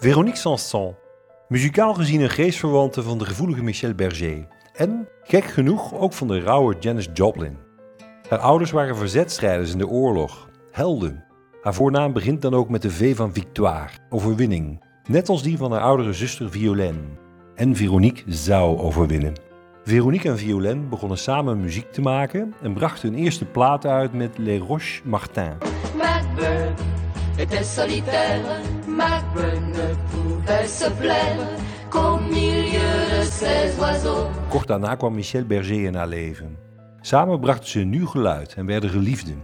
Véronique Sanson, muzikaal gezien een geestverwante van de gevoelige Michel Berger. En, gek genoeg, ook van de rauwe Janis Joplin. Haar ouders waren verzetstrijders in de oorlog, helden. Haar voornaam begint dan ook met de V van Victoire, overwinning. Net als die van haar oudere zuster Violaine. En Veronique zou overwinnen. Veronique en Violaine begonnen samen muziek te maken en brachten hun eerste plaat uit met Les Roches Martin. Macbeth se plaire qu'au milieu de oiseaux. Kort daarna kwam Michel Berger in haar leven. Samen brachten ze een nieuw geluid en werden geliefden.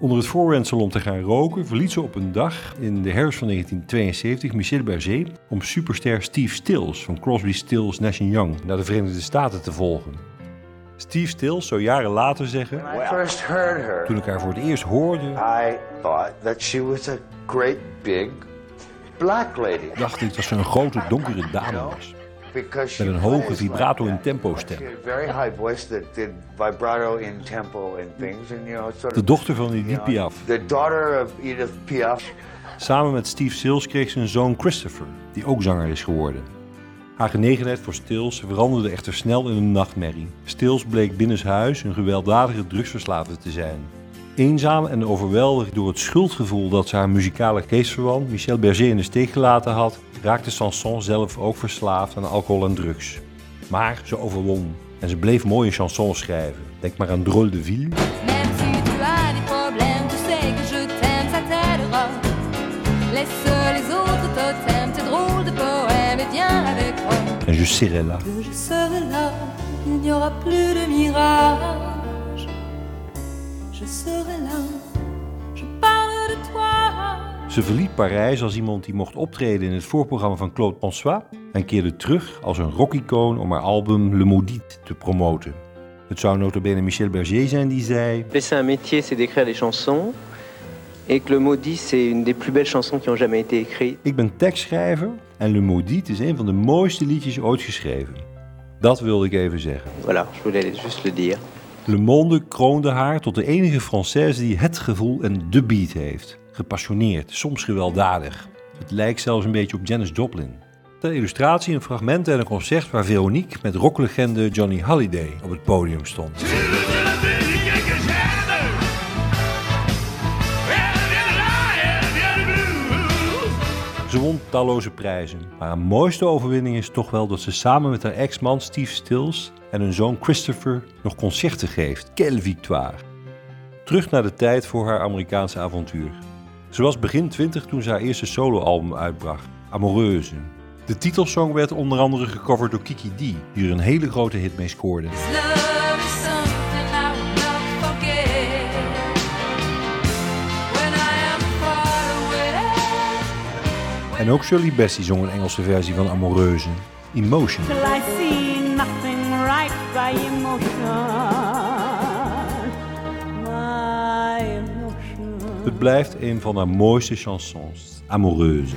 Onder het voorwendsel om te gaan roken verliet ze op een dag in de herfst van 1972 Michel Berger om superster Steve Stills van Crosby, Stills, Nash Young naar de Verenigde Staten te volgen. Steve Stills zou jaren later zeggen, toen ik haar voor het eerst hoorde, I thought that she was a great big black lady. dacht ik dat ze een grote donkere dame was. Met een hoge vibrato that. tempo stem. De dochter van Edith Piaf. Samen met Steve Stills kreeg ze een zoon Christopher, die ook zanger is geworden. Haar genegenheid voor Stills veranderde echter snel in een nachtmerrie. Stills bleek binnenshuis een gewelddadige drugsverslaafde te zijn. Eenzaam en overweldigd door het schuldgevoel dat ze haar muzikale geestverwant Michel Berger in de steek gelaten had, raakte Sanson zelf ook verslaafd aan alcohol en drugs. Maar ze overwon en ze bleef mooie chansons schrijven. Denk maar aan Drôle de Ville en Je serai là. Je serai là, il n'y aura plus de mirage. Je serai là, je parle de toi. Ze verliet Parijs als iemand die mocht optreden in het voorprogramma van Claude François en keerde terug als een rockicoon om haar album Le Maudit te promoten. Het zou notabene Michel Berger zijn die zei... C'est un métier, c'est d'écrire des chansons. Et que le maudit, c'est une des plus belles chansons qui ont jamais été écrites. Ik ben tekstschrijver en Le Maudit is een van de mooiste liedjes ooit geschreven. Dat wilde ik even zeggen. Voilà, je voulais juste le dire. Le Monde kroonde haar tot de enige Française die het gevoel en de beat heeft. Gepassioneerd, soms gewelddadig. Het lijkt zelfs een beetje op Janis Joplin. Ter illustratie een fragment uit een concert waar Veronique met rocklegende Johnny Halliday op het podium stond. Ze won talloze prijzen, maar haar mooiste overwinning is toch wel dat ze samen met haar ex-man Steve Stills en hun zoon Christopher nog concerten geeft. Quelle victoire! Terug naar de tijd voor haar Amerikaanse avontuur. Ze was begin 20 toen ze haar eerste soloalbum uitbracht, Amoureuse. De titelsong werd onder andere gecoverd door Kiki D, die er een hele grote hit mee scoorde. En ook Shirley Bassey zong een Engelse versie van Amoureuse, Emotion. till I see nothing right by emotion. My emotion. Het blijft een van haar mooiste chansons, Amoureuse.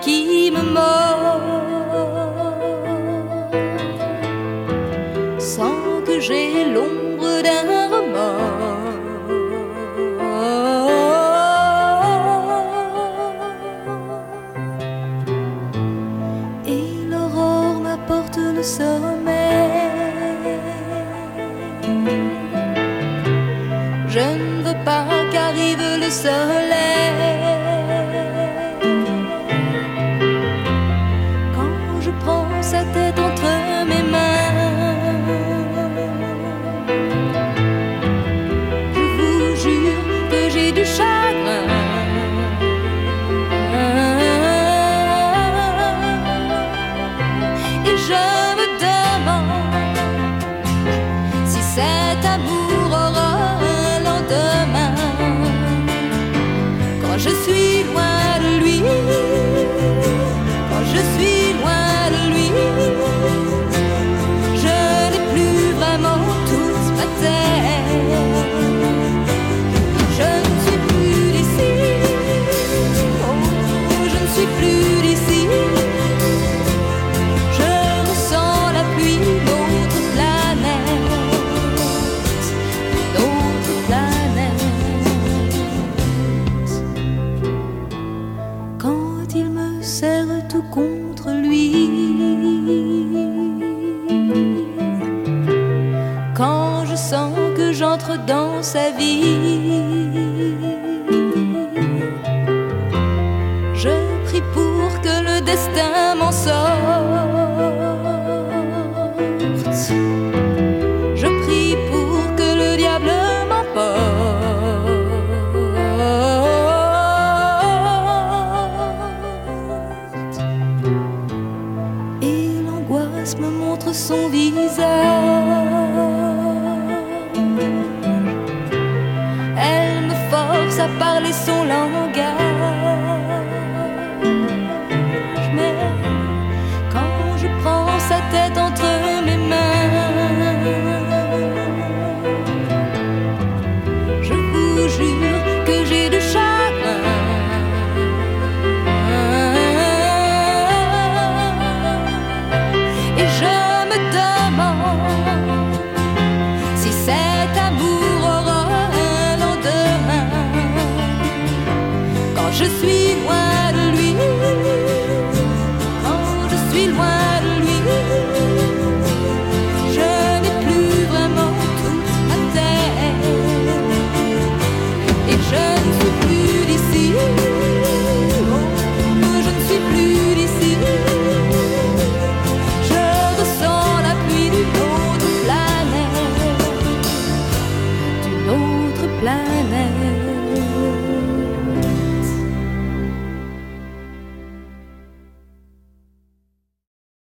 Qui me mord. Sans que j'ai l'ombre d'un remords. Et l'aurore m'apporte le sommeil. Je ne veux pas qu'arrive le soleil. serre tout contre lui. Quand je sens que j'entre dans sa vie, ça parlait son langage. sweet.